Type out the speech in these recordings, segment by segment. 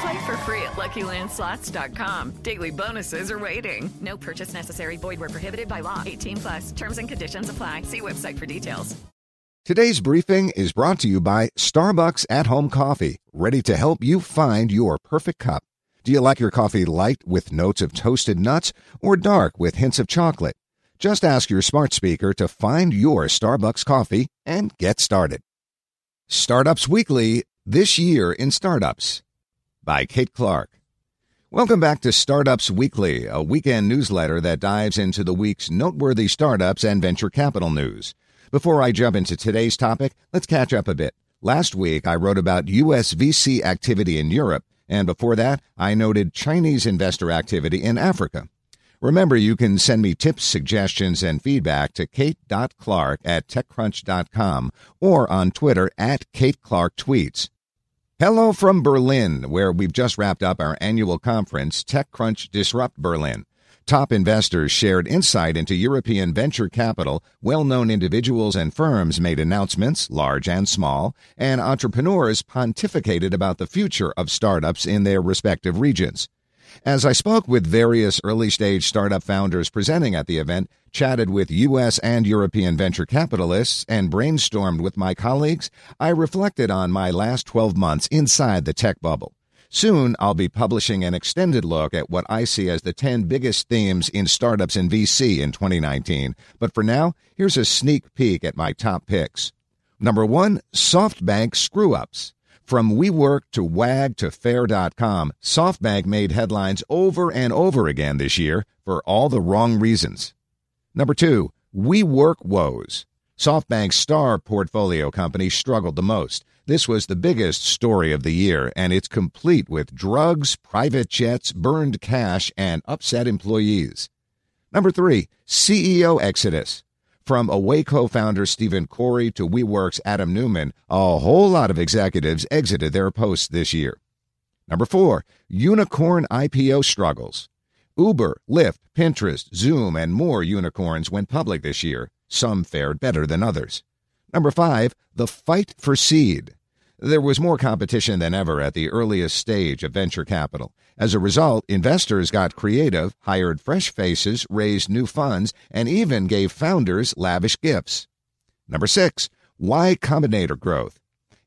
Play for free at LuckyLandSlots.com. Daily bonuses are waiting. No purchase necessary. Void where prohibited by law. 18 plus. Terms and conditions apply. See website for details. Today's briefing is brought to you by Starbucks at Home Coffee, ready to help you find your perfect cup. Do you like your coffee light with notes of toasted nuts or dark with hints of chocolate? Just ask your smart speaker to find your Starbucks coffee and get started. Startups Weekly This Year in Startups by Kate Clark. Welcome back to Startups Weekly, a weekend newsletter that dives into the week's noteworthy startups and venture capital news. Before I jump into today's topic, let's catch up a bit. Last week, I wrote about U.S. VC activity in Europe, and before that, I noted Chinese investor activity in Africa. Remember, you can send me tips, suggestions, and feedback to kate.clark at techcrunch.com or on Twitter at kateclarktweets. Tweets. Hello from Berlin, where we've just wrapped up our annual conference, TechCrunch Disrupt Berlin. Top investors shared insight into European venture capital, well known individuals and firms made announcements, large and small, and entrepreneurs pontificated about the future of startups in their respective regions. As I spoke with various early stage startup founders presenting at the event, chatted with U.S. and European venture capitalists, and brainstormed with my colleagues, I reflected on my last 12 months inside the tech bubble. Soon, I'll be publishing an extended look at what I see as the 10 biggest themes in startups and VC in 2019. But for now, here's a sneak peek at my top picks. Number one, SoftBank screw ups. From WeWork to WAG to Fair.com, SoftBank made headlines over and over again this year for all the wrong reasons. Number two, WeWork woes. SoftBank's star portfolio company struggled the most. This was the biggest story of the year, and it's complete with drugs, private jets, burned cash, and upset employees. Number three, CEO exodus. From Away co-founder Stephen Korey to WeWork's Adam Neumann, a whole lot of executives exited their posts this year. Number four, unicorn IPO struggles. Uber, Lyft, Pinterest, Zoom, and more unicorns went public this year. Some fared better than others. Number five, the fight for seed. There was more competition than ever at the earliest stage of venture capital. As a result, investors got creative, hired fresh faces, raised new funds, and even gave founders lavish gifts. Number six, Y Combinator growth.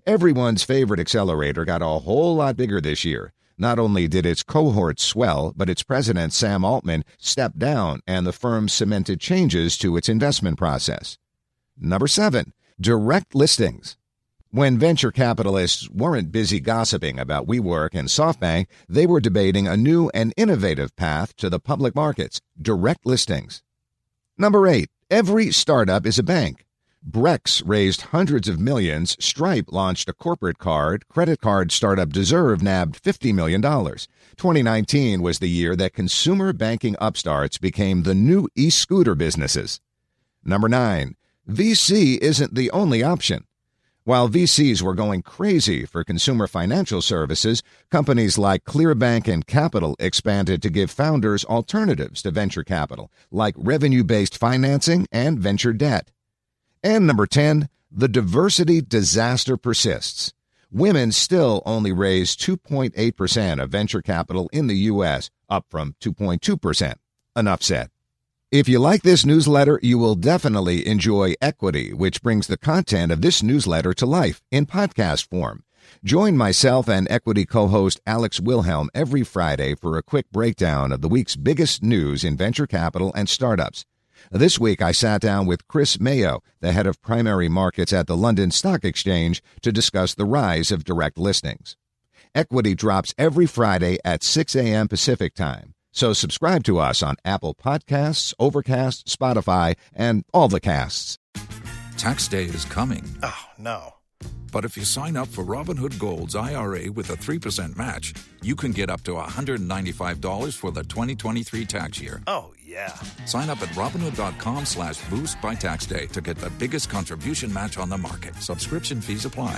Everyone's favorite accelerator got a whole lot bigger this year. Not only did its cohort swell, but its president, Sam Altman, stepped down and the firm cemented changes to its investment process. Number seven, direct listings. When venture capitalists weren't busy gossiping about WeWork and SoftBank, they were debating a new and innovative path to the public markets direct listings. Number eight, every startup is a bank. Brex raised hundreds of millions. Stripe launched a corporate card. Credit card startup Deserve nabbed $50 million. 2019 was the year that consumer banking upstarts became the new e scooter businesses. Number nine, VC isn't the only option. While VCs were going crazy for consumer financial services, companies like Clearbanc and Capital expanded to give founders alternatives to venture capital, like revenue based financing and venture debt. And number 10, the diversity disaster persists. Women still only raise 2.8% of venture capital in the U.S., up from 2.2%. Enough said. If you like this newsletter, you will definitely enjoy Equity, which brings the content of this newsletter to life in podcast form. Join myself and Equity co host Alex Wilhelm every Friday for a quick breakdown of the week's biggest news in venture capital and startups. This week, I sat down with Chris Mayo, the head of primary markets at the London Stock Exchange, to discuss the rise of direct listings. Equity drops every Friday at 6 a.m. Pacific Time. So subscribe to us on Apple Podcasts, Overcast, Spotify, and all the casts. Tax day is coming. Oh, no. But if you sign up for Robinhood Gold's IRA with a 3% match, you can get up to $195 for the 2023 tax year. Oh, yeah. Sign up at Robinhood.com slash boost by tax day to get the biggest contribution match on the market. Subscription fees apply.